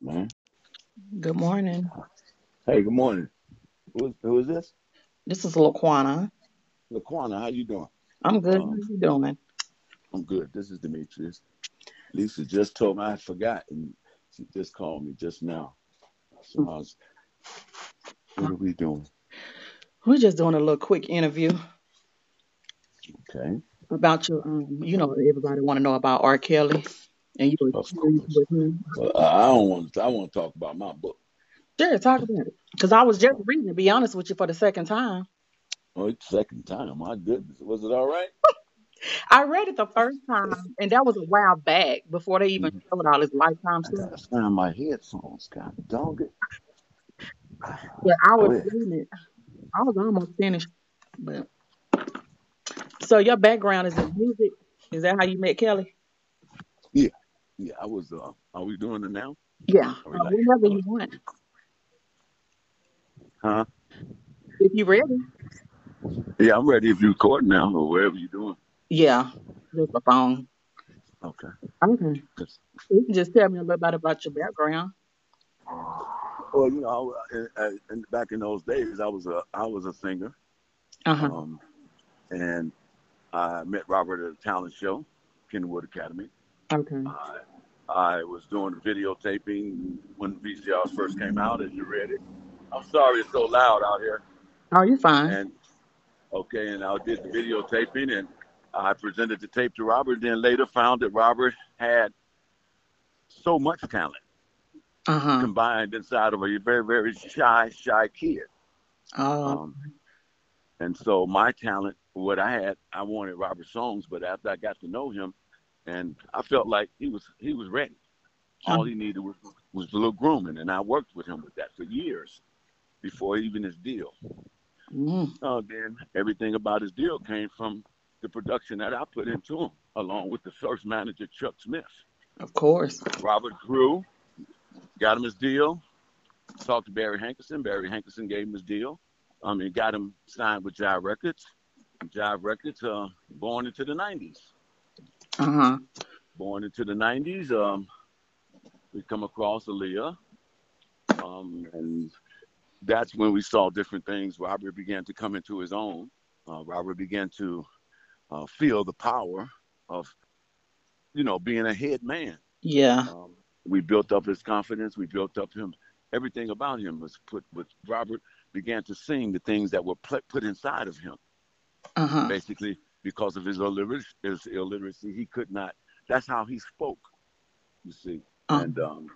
man. Good morning. Hey, good morning. Who is, who is this? This is Laquana. Laquana, how you doing? I'm good. How Um, you doing? I'm good. This is Demetrius. Lisa just told me I forgot, and she just called me just now. So I was, what are we doing? We're just doing a little quick interview Okay, about your, um, you know, everybody want to know about R. Kelly and your of with him. Well, I I don't want to. I want to talk about my book. Sure, talk about it. Because I was just reading, to be honest with you, for the second time. Oh, it's second time. My goodness, was it all right? I read it the first time, and that was a while back before they even Mhm. showed all this lifetime I stuff. gotta find my headphones. God dog it. But I was reading it. I was almost finished. But so your background is in music. Is that how you met Kelly? Yeah, yeah. I was. Uh, are we doing it now? Yeah. Uh, like? whenever Uh, you want. huh? If you ready. Yeah, I'm ready. If you're record now or wherever you're doing. Yeah. Just a phone. Okay. Okay. Just- You can just tell me a little bit about your background. Well, you know, I, I, in, back in those days, I was a I was a singer, Uh huh. um, and I met Robert at a talent show, Kenwood Academy. Okay. I, I was doing videotaping when VCRs first came out, as you read it. I'm sorry it's so loud out here. Oh, you're fine. And okay, and I did the videotaping, and I presented the tape to Robert. Then later found that Robert had so much talent Uh huh. combined inside of a very very shy shy kid. Oh. Um, and so my talent, what I had, I wanted Robert's songs, but after I got to know him, and I felt like he was he was ready. All he needed was was a little grooming, and I worked with him with that for years before even his deal. Mm. Uh, then everything about his deal came from the production that I put into him, along with the first manager Chuck Smith. Of course. Robert grew, got him his deal, talked to Barry Hankerson. Barry Hankerson gave him his deal. I mean, got him signed with Jive Records. Jive Records, uh, born into the 90s. Uh huh. Born into the 90s, um, we come across Aaliyah. Um, and that's when we saw different things. Robert began to come into his own. Uh, Robert began to uh, feel the power of, you know, being a head man. Yeah. Um, we built up his confidence. We built up him. Everything about him was put with Robert began to sing the things that were put put inside of him. Uh huh. Basically, because of his illiteracy, his illiteracy, he could not. That's how he spoke. You see, Uh, and um,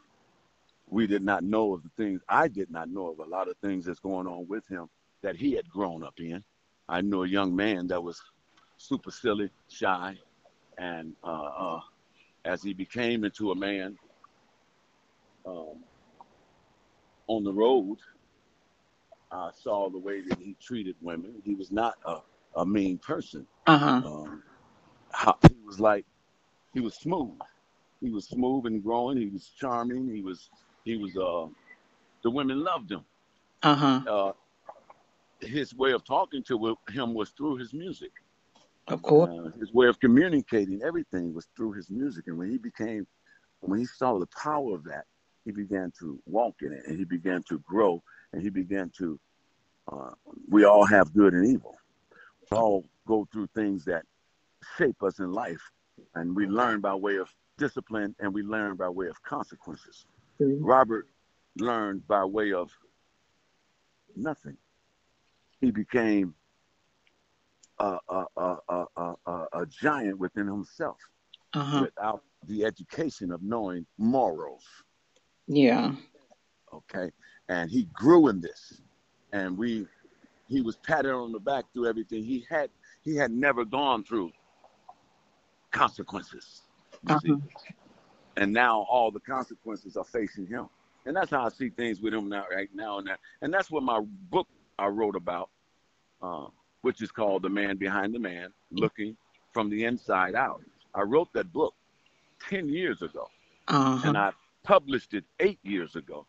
we did not know of the things. I did not know of a lot of things that's going on with him that he had grown up in. I knew a young man that was super silly, shy, and uh, uh, as he became into a man um, on the road, I saw the way that he treated women. He was not a, a mean person. uh huh. Um, how, he was like, he was smooth. He was smooth and growing. He was charming. He was, he was, uh, the women loved him. Uh huh. Uh, his way of talking to him was through his music. Of course. Uh, his way of communicating everything was through his music. And when he became, when he saw the power of that, he began to walk in it and he began to grow and he began to, uh, we all have good and evil. All go through things that shape us in life and we learn by way of discipline and we learn by way of consequences. See? Robert learned by way of nothing. He became a, a, a, a, a, a- a giant within himself Uh huh. without the education of knowing morals. Yeah. Okay. And he grew in this. And we he was patted on the back through everything. He had he had never gone through consequences. You Uh see. huh. And now all the consequences are facing him. And that's how I see things with him now right now and that. And that's what my book I wrote about, uh, which is called The Man Behind the Man, Looking from the Inside Out. I wrote that book 10 years ago. Uh and. I published it eight years ago.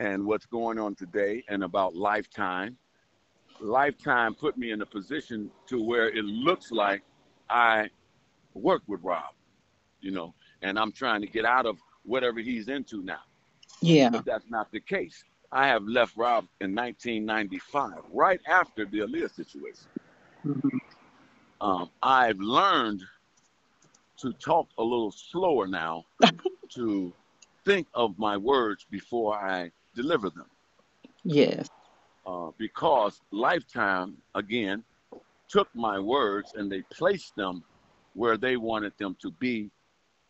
And what's going on today and about Lifetime. Lifetime put me in a position to where it looks like I work with Rob, you know, and I'm trying to get out of whatever he's into now. Yeah. But that's not the case. I have left Rob in 1995, right after the Aaliyah situation. Mhm. Um, I've learned to talk a little slower now, to think of my words before I deliver them. Yes. Uh, because Lifetime, again, took my words and they placed them where they wanted them to be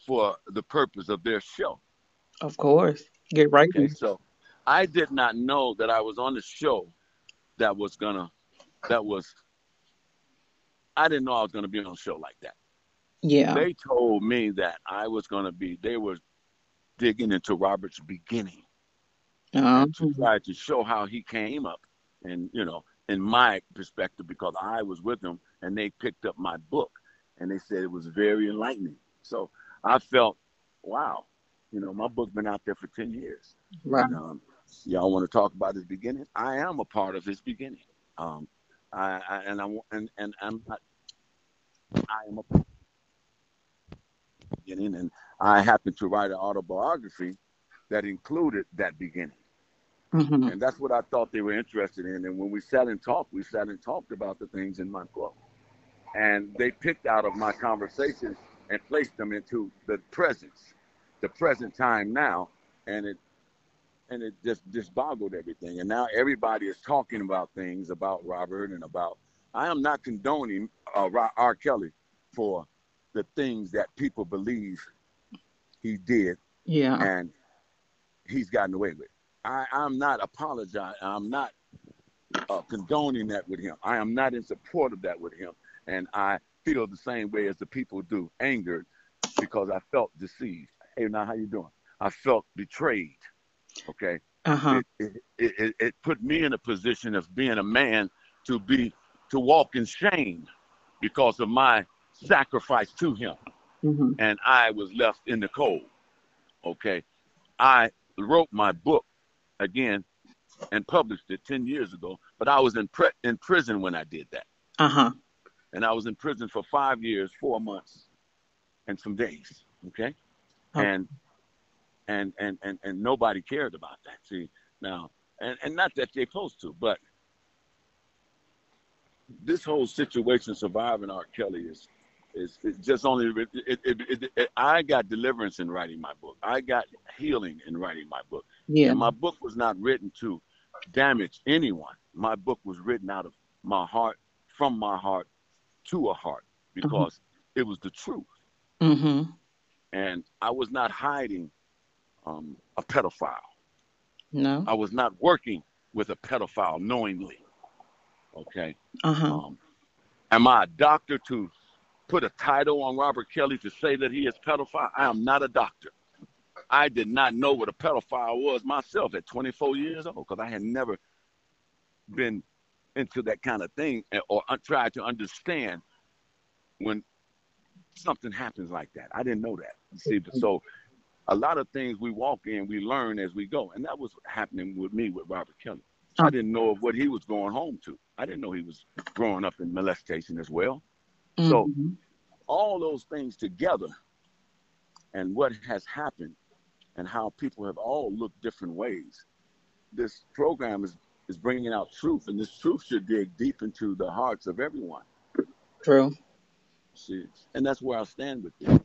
for the purpose of their show. Of course. Get right. Okay, so I did not know that I was on the show that was gonna, that was, I didn't know I was gonna be on a show like that. Yeah. They told me that I was gonna be, they were digging into Robert's beginning Uh, to try to show how he came up and you know in my perspective because i was with them and they picked up my book and they said it was very enlightening. So i felt wow you know my book's been out there for 10 years. Right. and, um, y'all want to talk about his beginning? I am a part of his beginning. Um, I, I and i'm and, and i'm not i am a part of his beginning and i happened to write an autobiography that included that beginning hmm and that's what I thought they were interested in. And when we sat and talked, we sat and talked about the things in my book. And they picked out of my conversations and placed them into the presence, the present time now. And it and it just just boggled everything. And now everybody is talking about things about Robert and about I am not condoning uh, R. Kelly for the things that people believe he did Yeah. and he's gotten away with. I, I'm not apologizing. I'm not uh, condoning that with him. I am not in support of that with him. And I feel the same way as the people do, angered because I felt deceived. Hey, now how you doing? I felt betrayed. Okay, Uh huh. it, it, it, it put me in a position of being a man to be to walk in shame because of my sacrifice to him hmm and I was left in the cold. Okay. I wrote my book again and published it 10 years ago, but I was in, pre- in prison when I did that. Uh huh. And I was in prison for five years, four months, and some days. Okay. Oh. And, and, and, and, and nobody cared about that. See, now, and, and not that they're supposed to, but this whole situation surviving R. Kelly is is it just only it, it, it, I got deliverance in writing my book. I got healing in writing my book. Yeah. And my book was not written to damage anyone. My book was written out of my heart, from my heart to a heart, because it was the truth. Mm-hmm. And I was not hiding um, a pedophile. No. I was not working with a pedophile knowingly. Okay. Uh huh. Um, am I a doctor to put a title on Robert Kelly to say that he is pedophile? I am not a doctor. I did not know what a pedophile was myself at 24 years old because I had never been into that kind of thing or uh, tried to understand when something happens like that. I didn't know that. See, mm-hmm. so a lot of things we walk in, we learn as we go, and that was happening with me with Robert Kelly. I didn't know of what he was going home to. I didn't know he was growing up in molestation as well. So Mhm. all those things together and what has happened and how people have all looked different ways. This program is, is bringing out truth, and this truth should dig deep into the hearts of everyone. True. See, and that's where I stand with this.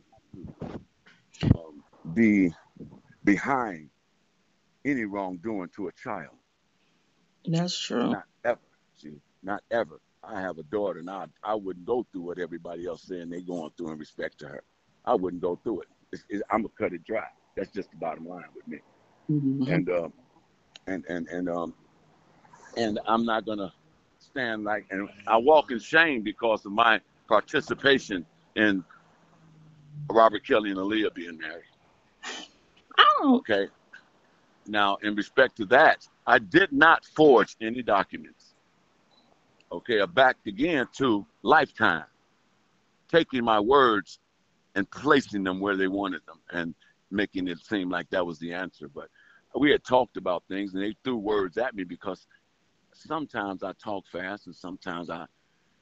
Um, be behind any wrongdoing to a child. That's true. Not ever. See, not ever. I have a daughter, and I, I wouldn't go through what everybody else saying they going through in respect to her. I wouldn't go through it. It's, it's, I'm gonna cut it dry. That's just the bottom line with me. hmm And um, and and and um, and I'm not gonna stand like, and I walk in shame because of my participation in Robert Kelly and Aaliyah being married. Don't. Okay. Now, in respect to that, I did not forge any documents. Okay, I backed again to Lifetime, taking my words and placing them where they wanted them and making it seem like that was the answer. But we had talked about things and they threw words at me because sometimes I talk fast and sometimes I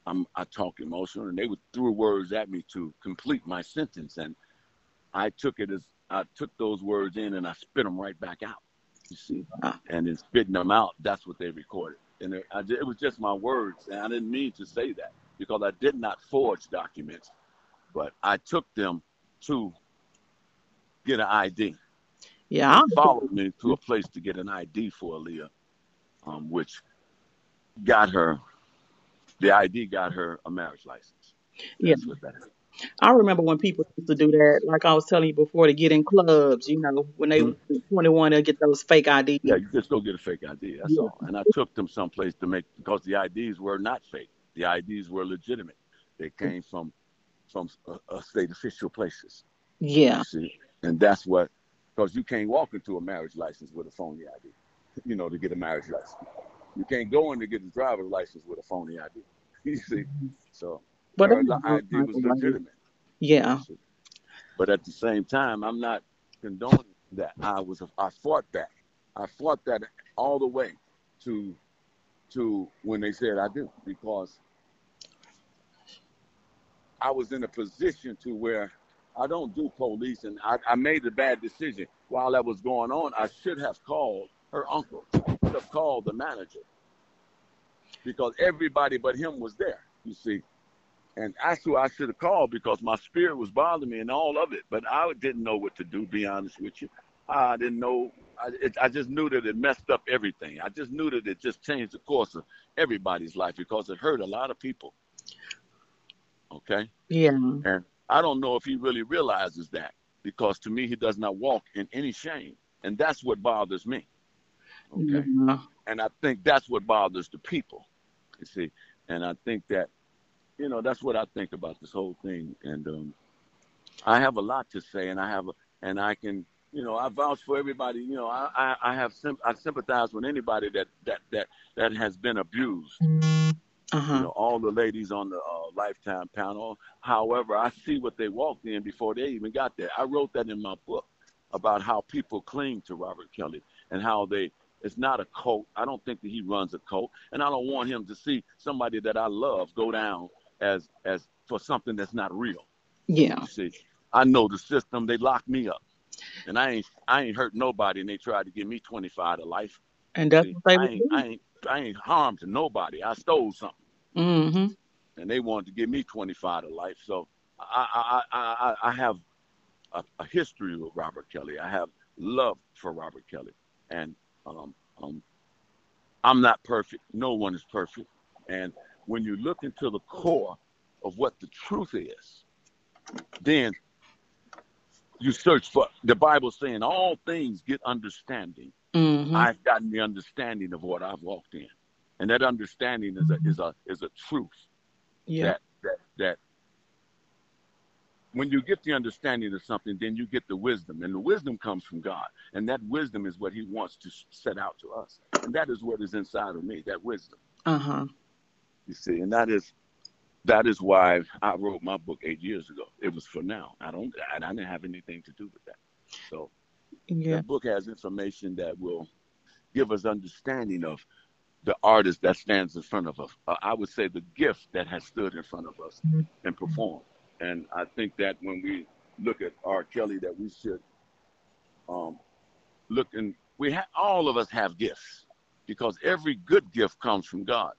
I'm, I talk emotional and they would throw words at me to complete my sentence and I took it as I took those words in and I spit them right back out. You see, and in spitting them out. That's what they recorded, and it, I, it was just my words, and I didn't mean to say that because I did not forge documents, but I took them to get an ID. Yeah, I Followed me to a place to get an ID for Aaliyah, um, which got her. The ID got her a marriage license. Yeah. That's is. I remember when people used to do that, like I was telling you before, to get in clubs. You know, when they mm-hmm. were 21, they'll get those fake IDs. Yeah, you just go get a fake ID. That's Yeah. all. And I took them someplace to make because the IDs were not fake. The IDs were legitimate. They came from from a, a state official places. Yeah, You see, and that's what because you can't walk into a marriage license with a phony ID. You know, to get a marriage license, you can't go in to get a driver's license with a phony ID. You see, mm-hmm. so but her that's ID was legitimate. yeah, But at the same time, I'm not condoning that. I was I fought that. I fought that all the way to to when they said I do because I was in a position to where I don't do police and I, I made a bad decision while that was going on. I should have called her uncle, I should have called the manager because everybody but him was there, you see. And that's who I should have called because my spirit was bothering me and all of it. But I didn't know what to do, be honest with you. I didn't know. I, it, I just knew that it messed up everything. I just knew that it just changed the course of everybody's life because it hurt a lot of people. Okay. yeah, And I don't know if he really realizes that because to me, he does not walk in any shame. And that's what bothers me. Okay. yeah. And I think that's what bothers the people, you see. And I think that, you know, that's what I think about this whole thing. And um, I have a lot to say, and I have, a, and I can, you know, I vouch for everybody. You know, I, I, I have, sim- I sympathize with anybody that that that that has been abused. Uh You know, all the ladies on the uh, Lifetime panel. However, I see what they walked in before they even got there. I wrote that in my book about how people cling to Robert Kelly and how they. It's not a cult. I don't think that he runs a cult, and I don't want him to see somebody that I love go down as as for something that's not real. Yeah, You see, I know the system. They locked me up, and I ain't I ain't hurt nobody, and they tried to give me 25 to life. and that's See, what they I ain't. I ain't I ain't harmed to nobody. I stole something Mm-hmm. and they wanted to give me 25 to life. So I, I, I, I, I have a, a history with Robert Kelly. I have love for Robert Kelly, and um, um, I'm not perfect. No one is perfect. And when you look into the core of what the truth is, then you search for the Bible saying all things get understanding. Mm-hmm. I've gotten the understanding of what I've walked in, and that understanding is a is a is a truth yeah, that that that when you get the understanding of something, then you get the wisdom, and the wisdom comes from God, and that wisdom is what He wants to set out to us, and that is what is inside of me, that wisdom. uh huh. You see, and that is that is why I wrote my book eight years ago. It was for now. I don't. I, I didn't have anything to do with that. So Yeah, the book has information that will give us understanding of the artist that stands in front of us. Uh, I would say the gift that has stood in front of us and performed. And I think that when we look at R. Kelly, that we should um, look and we ha- all of us have gifts because every good gift comes from God.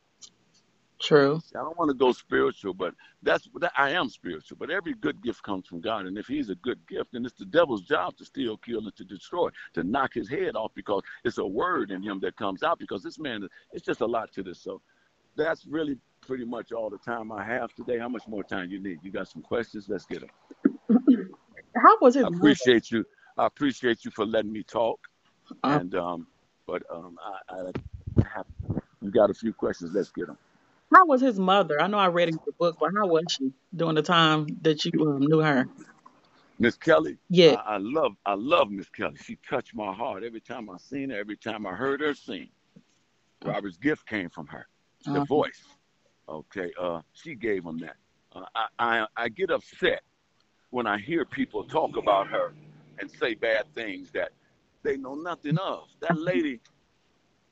True. I don't want to go spiritual, but that's that I am spiritual. But every good gift comes from God, and if He's a good gift, then it's the devil's job to steal, kill, and to destroy, to knock his head off because it's a word in him that comes out. Because this man, it's just a lot to this. So that's really pretty much all the time I have today. How much more time you need? You got some questions? Let's get them. How was it? I appreciate you. I appreciate you for letting me talk. Uh, And um, but um, I, I have you got a few questions. Let's get them. How was his mother? I know I read in your book, but how was she during the time that you um, knew her? Miss Kelly, Yeah. I, I love I love Miss Kelly. She touched my heart every time I seen her, every time I heard her sing. Robert's gift came from her, the Uh-huh. voice. Okay, uh, she gave him that. Uh, I, I I get upset when I hear people talk about her and say bad things that they know nothing of. That lady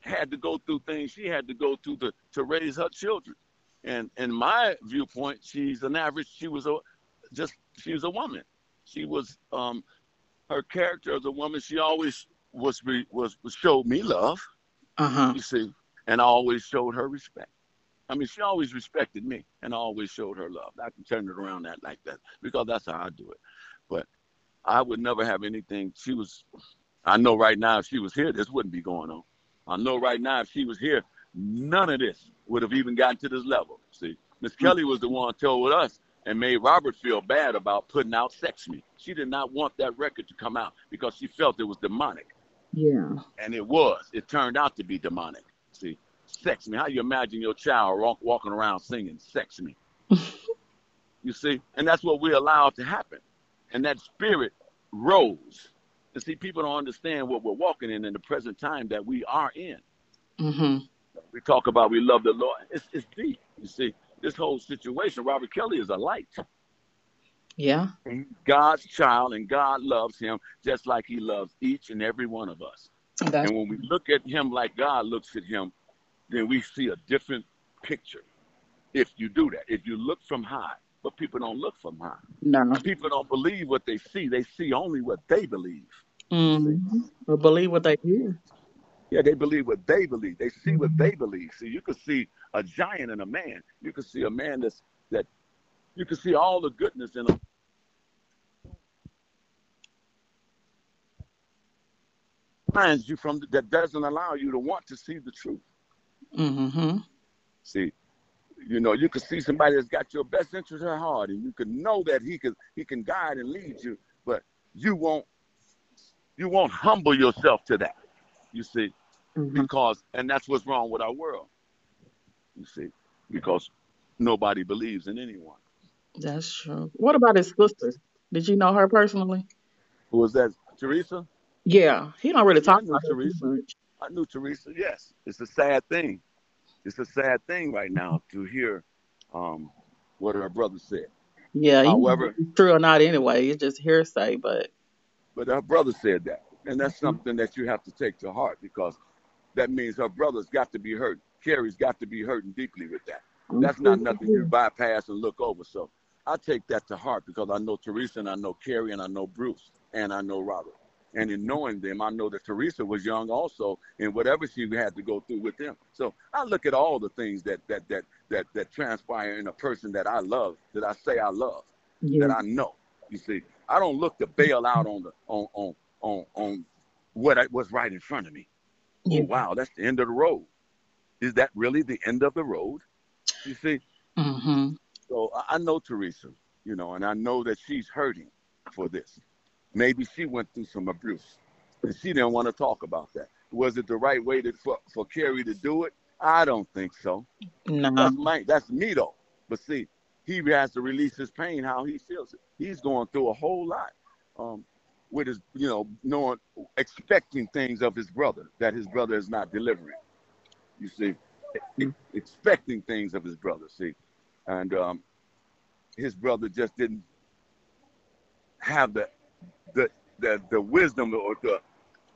had to go through things she had to go through to, to raise her children. And in my viewpoint, she's an average. She was a just she was a woman. She was um her character as a woman. She always was was, was showed me love. Uh-huh. You see, and I always showed her respect. I mean, she always respected me and I always showed her love. I can turn it around that like that because that's how I do it. But I would never have anything. She was, I know right now if she was here, this wouldn't be going on. I know right now if she was here, none of this would have even gotten to this level. See, Miss mm-hmm. Kelly was the one told us and made Robert feel bad about putting out Sex Me. She did not want that record to come out because she felt it was demonic. Yeah. And it was. It turned out to be demonic. See, Sex Me. How you imagine your child walk, walking around singing Sex Me? you see? And that's what we allowed to happen. And that spirit rose. And see, people don't understand what we're walking in in the present time that we are in. Mm-hmm. We talk about we love the Lord. It's, it's deep. You see, this whole situation, Robert Kelly is a light. Yeah. God's child, and God loves him just like he loves each and every one of us. That's- and when we look at him like God looks at him, then we see a different picture. If you do that, if you look from high, but people don't look for mine. No. People don't believe what they see. They see only what they believe. Mm-hmm. Or believe what they hear. Yeah, they believe what they believe. They see what they believe. See, you can see a giant in a man. You can see a man that's that you can see all the goodness in him. Finds you from that doesn't allow you to want to see the truth. Mm-hmm. See, you know, you can see somebody that's got your best interest at heart, and you can know that he can he can guide and lead you, but you won't you won't humble yourself to that. You see, mm-hmm. because and that's what's wrong with our world. You see, because nobody believes in anyone. That's true. What about his sister? Did you know her personally? Who was that? Teresa? Yeah, he don't really talk about Teresa. I knew Teresa. Yes, it's a sad thing. It's a sad thing right now to hear um, what her brother said. Yeah, however, true or not anyway. It's just hearsay, but but her brother said that, and that's mm-hmm. something that you have to take to heart because that means her brother's got to be hurt. Carey's got to be hurting deeply with that. That's not nothing you bypass and look over. So I take that to heart because I know Teresa and I know Carey and I know Bruce and I know Robert. And in knowing them, I know that Teresa was young also and whatever she had to go through with them. So I look at all the things that that that that that transpire in a person that I love, that I say I love, yeah. that I know. You see, I don't look to bail out on the on on on on what I, was right in front of me. Oh, yeah. Oh wow, that's the end of the road. Is that really the end of the road? You see. Mm-hmm. So I know Teresa, you know, and I know that she's hurting for this. Maybe she went through some abuse, and she didn't want to talk about that. Was it the right way to, for, for Carey to do it? I don't think so. No. That's, my, that's me though. But see, he has to release his pain how he feels it. He's going through a whole lot. Um, with his, you know, knowing, expecting things of his brother that his brother is not delivering. You see, mm-hmm. expecting things of his brother. See, and um, his brother just didn't have the the the, the wisdom or the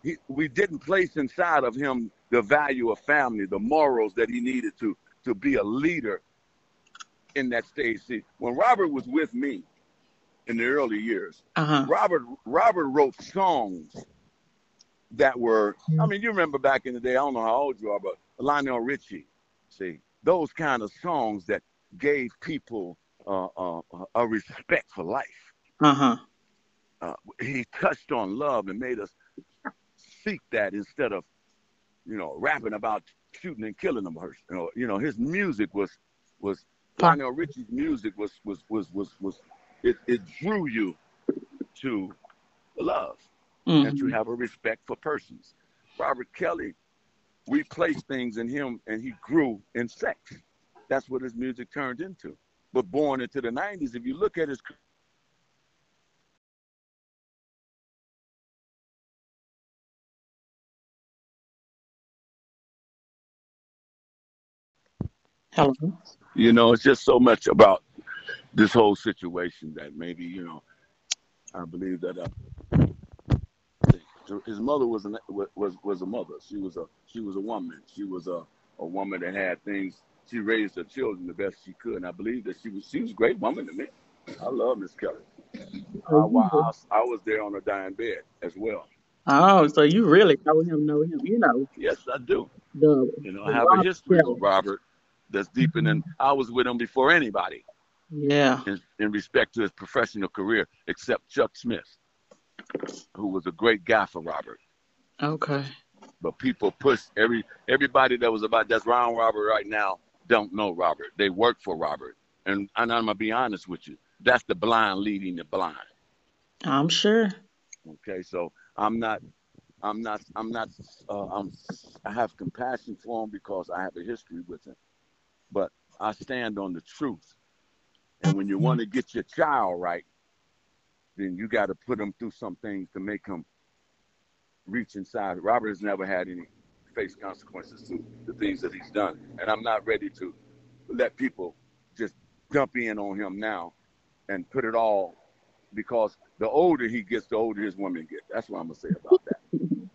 he, we didn't place inside of him the value of family, the morals that he needed to to be a leader in that stage. See, when Robert was with me in the early years, uh-huh. Robert Robert wrote songs that were. I mm. mean, you remember back in the day. I don't know how old you are, but Lionel Richie. See, those kind of songs that gave people uh, uh, a respect for life. Uh-huh. Uh, he touched on love and made us seek that instead of, you know, rapping about shooting and killing them. You know, you know his music was was Lionel Richie's music was was was was was it, it drew you to love mm-hmm. and to have a respect for persons. Robert Kelly, we placed things in him and he grew in sex. That's what his music turned into. But born into the 90s, if you look at his Hello. You know, it's just so much about this whole situation that maybe you know. I believe that uh, his mother was an, was was a mother. She was a she was a woman. She was a a woman that had things she raised her children the best she could, and I believe that she was she was a great woman to me. I love Miss Kelly. I, I, I, was there on her dying bed as well. Oh, so you really know him, know him, you know. Yes, I do. The, You know, I have a history Kelly. with Robert that's deeper than I was with him before anybody Yeah. in, in respect to his professional career, except Chuck Smith, who was a great guy for Robert. Okay. But people push every everybody that was about that's around Robert right now don't know Robert. They work for Robert, and and I'm gonna be honest with you. That's the blind leading the blind. I'm sure. Okay, so I'm not, I'm not, I'm not, uh, I'm, I have compassion for him because I have a history with him, but I stand on the truth. And when you want to get your child right, then you got to put him through some things to make him reach inside. Robert has never had any face consequences to the things that he's done, and I'm not ready to let people just dump in on him now and put it all because the older he gets, the older his women get. That's what I'm gonna say about that.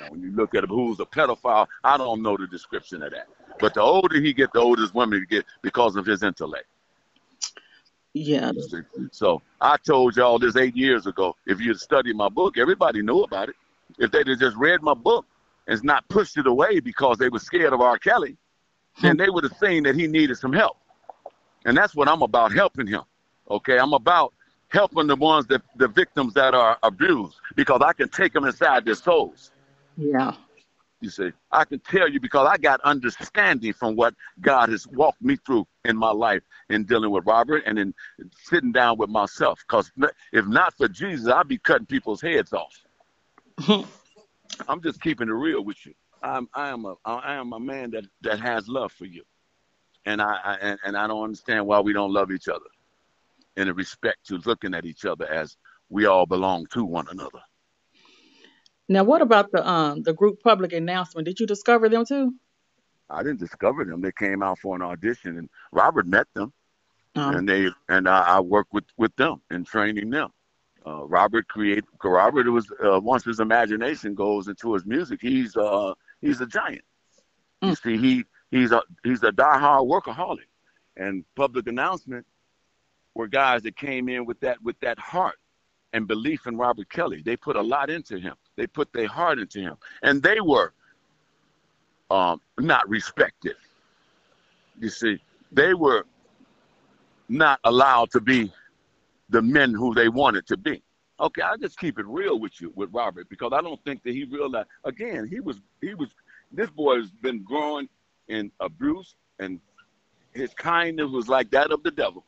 Now, when you look at who's a pedophile, I don't know the description of that. But the older he get, the older his women get because of his intellect. Yeah. So I told y'all this eight years ago. If you'd studied my book, everybody knew about it. If they'd have just read my book and not pushed it away because they were scared of R. Kelly, then they would have seen that he needed some help. And that's what I'm about, helping him. Okay, I'm about helping the ones that the victims that are abused because I can take them inside their souls. Yeah. You see, I can tell you because I got understanding from what God has walked me through in my life in dealing with Robert and in sitting down with myself. Because if not for Jesus, I'd be cutting people's heads off. I'm just keeping it real with you. I'm I am a I am a man that that has love for you, and I, I and, and I don't understand why we don't love each other, in a respect to looking at each other as we all belong to one another. Now, what about the um the group Public Announcement? Did you discover them too? I didn't discover them. They came out for an audition, and Robert met them, Um, and they and I, I worked with with them in training them. Uh, Robert create Robert was uh, once his imagination goes into his music, he's uh he's a giant. You Mm. see, he he's a he's a diehard workaholic, and Public Announcement were guys that came in with that with that heart and belief in Robert Kelly. They put a lot into him. They put their heart into him, and they were um, not respected. You see, they were not allowed to be the men who they wanted to be. Okay, I just keep it real with you with Robert because I don't think that he realized. Again, he was he was this boy has been growing in abuse and his kindness was like that of the devil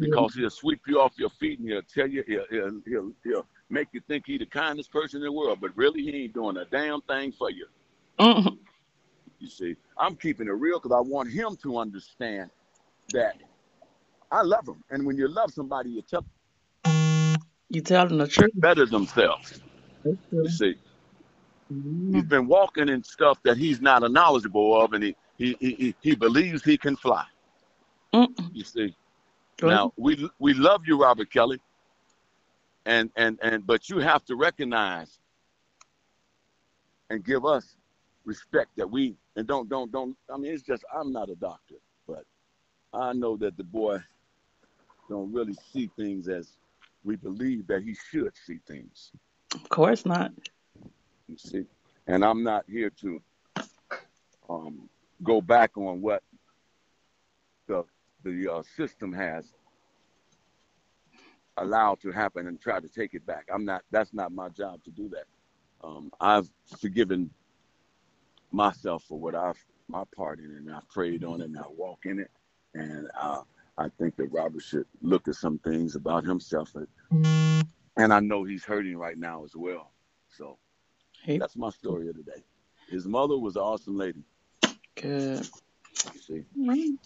because he'll sweep you off your feet and he'll tell you he'll he'll he'll, he'll make you think he's the kindest person in the world, but really he ain't doing a damn thing for you. mhm. You see, I'm keeping it real because I want him to understand that I love him, and when you love somebody, you tell You tell them the truth. better themselves. You see, he's Mhm. been walking in stuff that he's not knowledgeable of, and he he he, he- believes he can fly. Mm-mm. You see. Now we we love you, Robert Kelly, and and and but you have to recognize and give us respect that we and don't don't don't. I mean, it's just I'm not a doctor, but I know that the boy don't really see things as we believe that he should see things. Of course not. You see, and I'm not here to um, go back on what the the uh, system has allowed to happen and try to take it back. I'm not. That's not my job to do that. Um, I've forgiven myself for what I've my part in it, and I prayed on it, and I walk in it, and uh, I think that Robert should look at some things about himself, and, and I know he's hurting right now as well. So He that's my story of the day. His mother was an awesome lady. good. You see.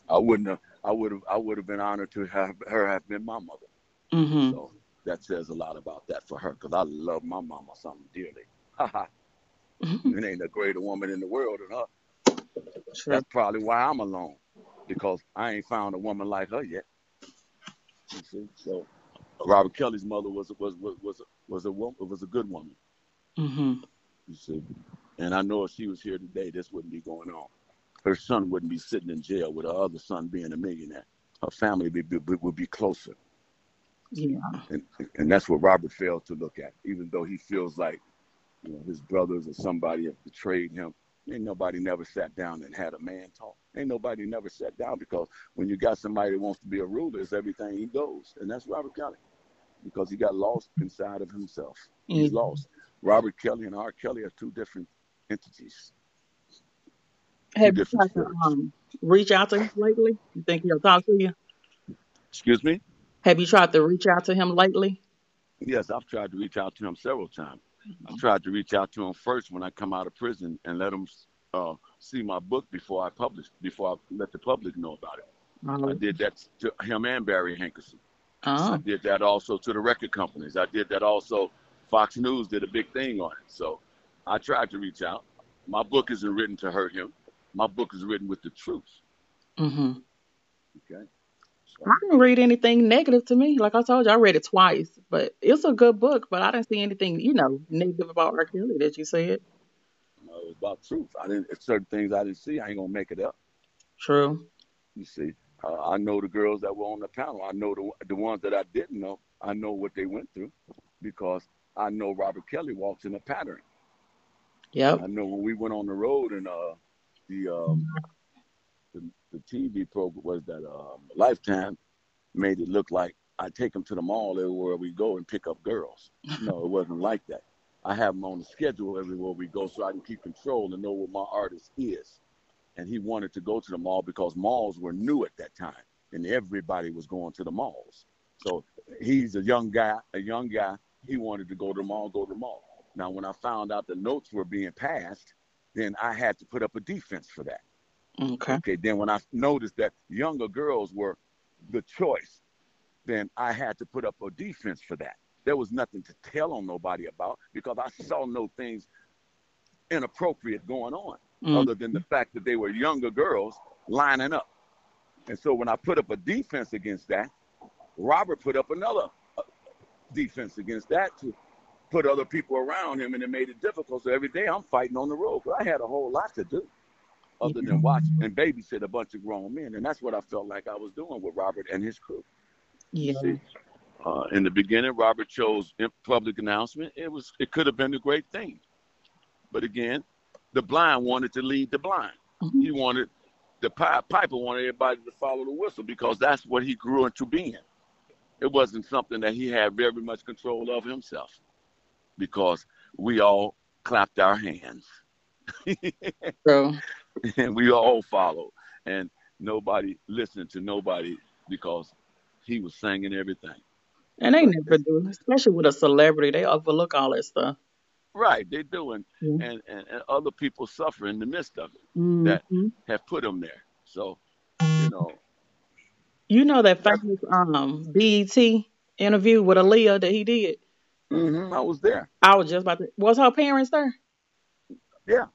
I wouldn't have. I would have. I would have been honored to have her have been my mother. Mm-hmm. So that says a lot about that for her, because I love my mama something dearly. Haha. it ain't a greater woman in the world than her. True. That's probably why I'm alone, because I ain't found a woman like her yet. You see, so Robert Kelly's mother was was was was a, was a woman was a good woman. Mm-hmm. You see, and I know if she was here today, this wouldn't be going on. Her son wouldn't be sitting in jail with her other son being a millionaire. Her family would be, would be closer, Yeah. and and that's what Robert failed to look at. Even though he feels like you know, his brothers or somebody have betrayed him. Ain't nobody never sat down and had a man talk. Ain't nobody never sat down because when you got somebody that wants to be a ruler, it's everything he goes. And that's Robert Kelly because he got lost inside of himself. He's Mm. lost. Robert Kelly and R. Kelly are two different entities. Have you different tried to spirits. um, reach out to him lately? You think he'll talk to you? Excuse me? Have you tried to reach out to him lately? Yes, I've tried to reach out to him several times. I tried to reach out to him first when I come out of prison and let him uh, see my book before I publish, before I let the public know about it. I Oh, did that to him and Barry Hankerson. I oh, did that also to the record companies. I did that also. Fox News did a big thing on it. So I tried to reach out. My book isn't written to hurt him. My book is written with the truth. Mm-hmm. Okay. So, I didn't read anything negative to me. Like I told you, I read it twice, but it's a good book. But I didn't see anything, you know, negative about R. Kelly that you said. you know, it's about truth. I didn't. It's certain things I didn't see. I ain't gonna make it up. True. You see, uh, I know the girls that were on the panel. I know the the ones that I didn't know. I know what they went through because I know Robert Kelly walks in a pattern. Yep. I know when we went on the road and uh, the um, the, the TV program was that um, Lifetime made it look like I take them to the mall everywhere we go and pick up girls. No, it wasn't like that. I have them on the schedule everywhere we go so I can keep control and know what my artist is. And he wanted to go to the mall because malls were new at that time and everybody was going to the malls. So he's a young guy, a young guy. He wanted to go to the mall, go to the mall. Now, when I found out the notes were being passed, then I had to put up a defense for that. Okay. Okay, then when I noticed that younger girls were the choice, then I had to put up a defense for that. There was nothing to tell on nobody about because I saw no things inappropriate going on Mm. other than the fact that they were younger girls lining up. And so when I put up a defense against that, Robert put up another uh, defense against that to put other people around him, and it made it difficult. So every day I'm fighting on the road. But I had a whole lot to do other than watch and babysit a bunch of grown men, and that's what I felt like I was doing with Robert and his crew. Yeah. Uh, in the beginning, Robert chose Public Announcement. It was it could have been a great thing, but again, the blind wanted to lead the blind. Mhm. He wanted the pi- piper wanted everybody to follow the whistle because that's what he grew into being. It wasn't something that he had very much control of himself, because we all clapped our hands True. and we all followed, and nobody listened to nobody because he was singing everything. And they never do, especially with a celebrity. They overlook all that stuff. Right, they do, and, Yeah. and, and, and other people suffer in the midst of it Mhm. have put them there. So, you know, You know that famous um BET interview with Aaliyah that he did. Mhm, I was there. I was just about to. Was her parents there? Yeah.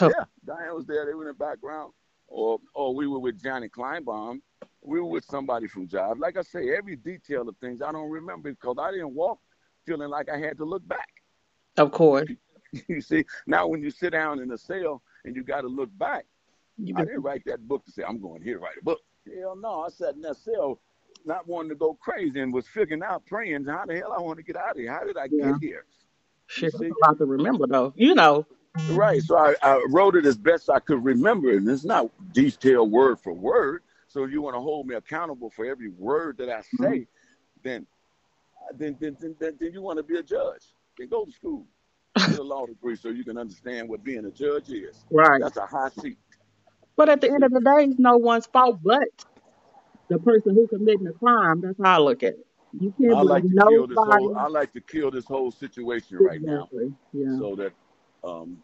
Oh, Yeah, Diane was there. They were in the background, or or we were with Johnny Kleinbaum. We were with somebody from Jive. Like I say, every detail of things I don't remember because I didn't walk feeling like I had to look back. Of course. you see, now when you sit down in a cell and you got to look back, You I didn't write that book to say I'm going here to write a book. Hell no, I sat in that cell not wanting to go crazy and was figuring out, praying, how the hell I want to get out of here? How did I Yeah. get here? shit, that's see? a lot to remember though. You know. Right. So I, I wrote it as best I could remember. And it's not detailed word for word. So if you want to hold me accountable for every word that I mm-hmm. say, then, then, then, then, then, then you want to be a judge. Then go to school. Get a law degree so you can understand what being a judge is. Right. That's a high seat. But at the end of the day, it's no one's fault but the person who committing the crime. That's how I look at it. You can't I like to kill this nobody. whole I like to kill this whole situation right now Exactly. Yeah. so that um,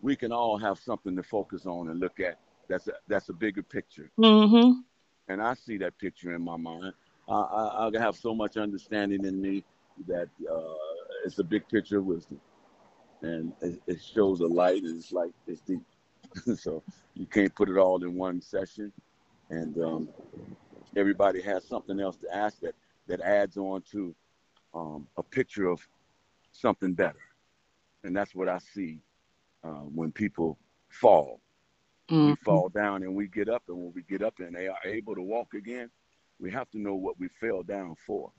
we can all have something to focus on and look at. That's a, that's a bigger picture. Mm-hmm. and I see that picture in my mind. I, I, I have so much understanding in me that uh, it's a big picture of wisdom, and it, it shows a light. And it's like it's deep, so you can't put it all in one session. And um, everybody has something else to ask that that adds on to um, a picture of something better, and that's what I see uh, when people fall. Mm-hmm. fall down and we get up and when we get up and they are able to walk again we have to know what we fell down for.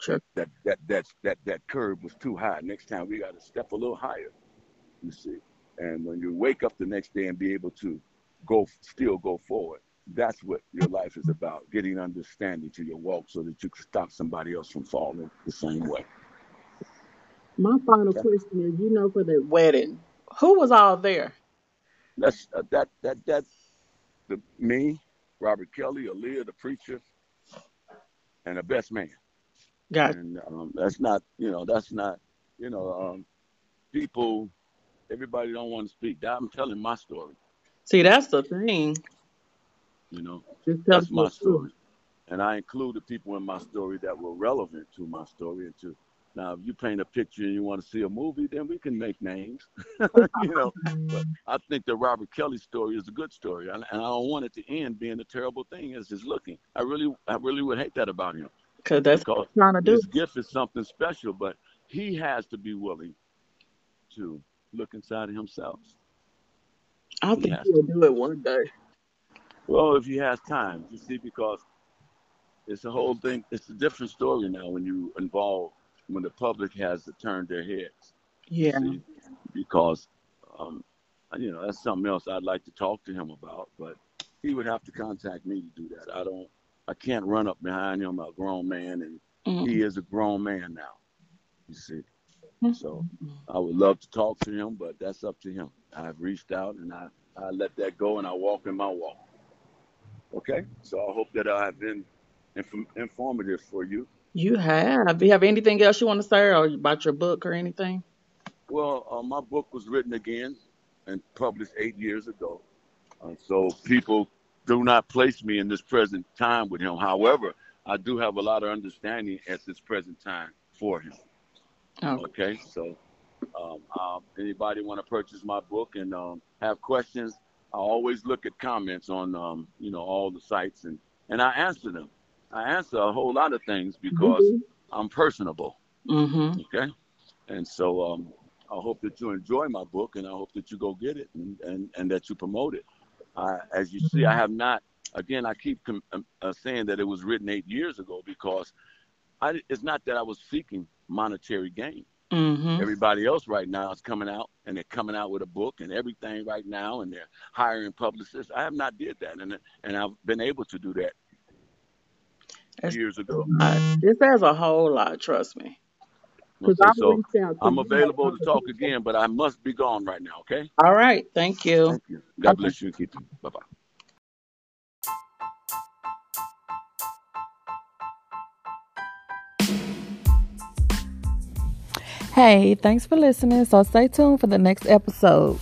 Sure. that that that that that curve was too high. Next time we got to step a little higher You see, and when you wake up the next day and be able to go, still go forward, that's what your life is about. Getting understanding to your walk so that you can stop somebody else from falling the same way. My final Okay. question is, you know, for the wedding, who was all there? That's uh, that that that's the me, Robert Kelly, Aaliyah, the preacher, and the best man. Got And um, that's not, you know, that's not, you know, um, people. Everybody don't want to speak. I'm telling my story. see, that's the thing. You know, Just tell that's my truth. story, and I included people in my story that were relevant to my story. And to now, if you paint a picture and you want to see a movie, then we can make names. you know, but mm-hmm. I think the Robert Kelly story is a good story, and, and I don't want it to end being a terrible thing as it's looking. I really, I really would hate that about him Cause that's because trying to do. his gift is something special, but he has to be willing to look inside of himself. I think has he'll do it one day. Well, if he has time, you see, because it's a whole thing. It's a different story now when you involve when the public has to turn their heads. Yeah. see, because um, you know that's something else I'd like to talk to him about, but he would have to contact me to do that. I don't. I can't run up behind him, I'm a grown man, and Mm. he is a grown man now. You see, Mm. so I would love to talk to him, but that's up to him. I've reached out and I, I let that go and I walk in my walk. Okay, so I hope that I've been inf- informative for you. You have. Do you have anything else you want to say or about your book or anything? Well, uh, my book was written again and published eight years ago. Uh, so people do not place me in this present time with him. However, I do have a lot of understanding at this present time for him. Oh, Okay, so um, um, anybody want to purchase my book and um, have questions? I always look at comments on um, you know all the sites and and I answer them. I answer a whole lot of things because I'm personable. Mm-hmm. Okay, and so um, I hope that you enjoy my book and I hope that you go get it and and, and that you promote it. I, as you see, I have not. Again, I keep com- um, uh, saying that it was written eight years ago because I, it's not that I was seeking monetary gain Mm-hmm. everybody else right now is coming out and they're coming out with a book and everything right now and they're hiring publicists i have not did that and and i've been able to do that That's years ago Uh, This has a whole lot, trust me. Okay I've so reached out to i'm available to talk again but i must be gone right now okay All right. Thank you. thank you god Okay. bless you keep you bye-bye Hey, thanks for listening. So stay tuned for the next episode.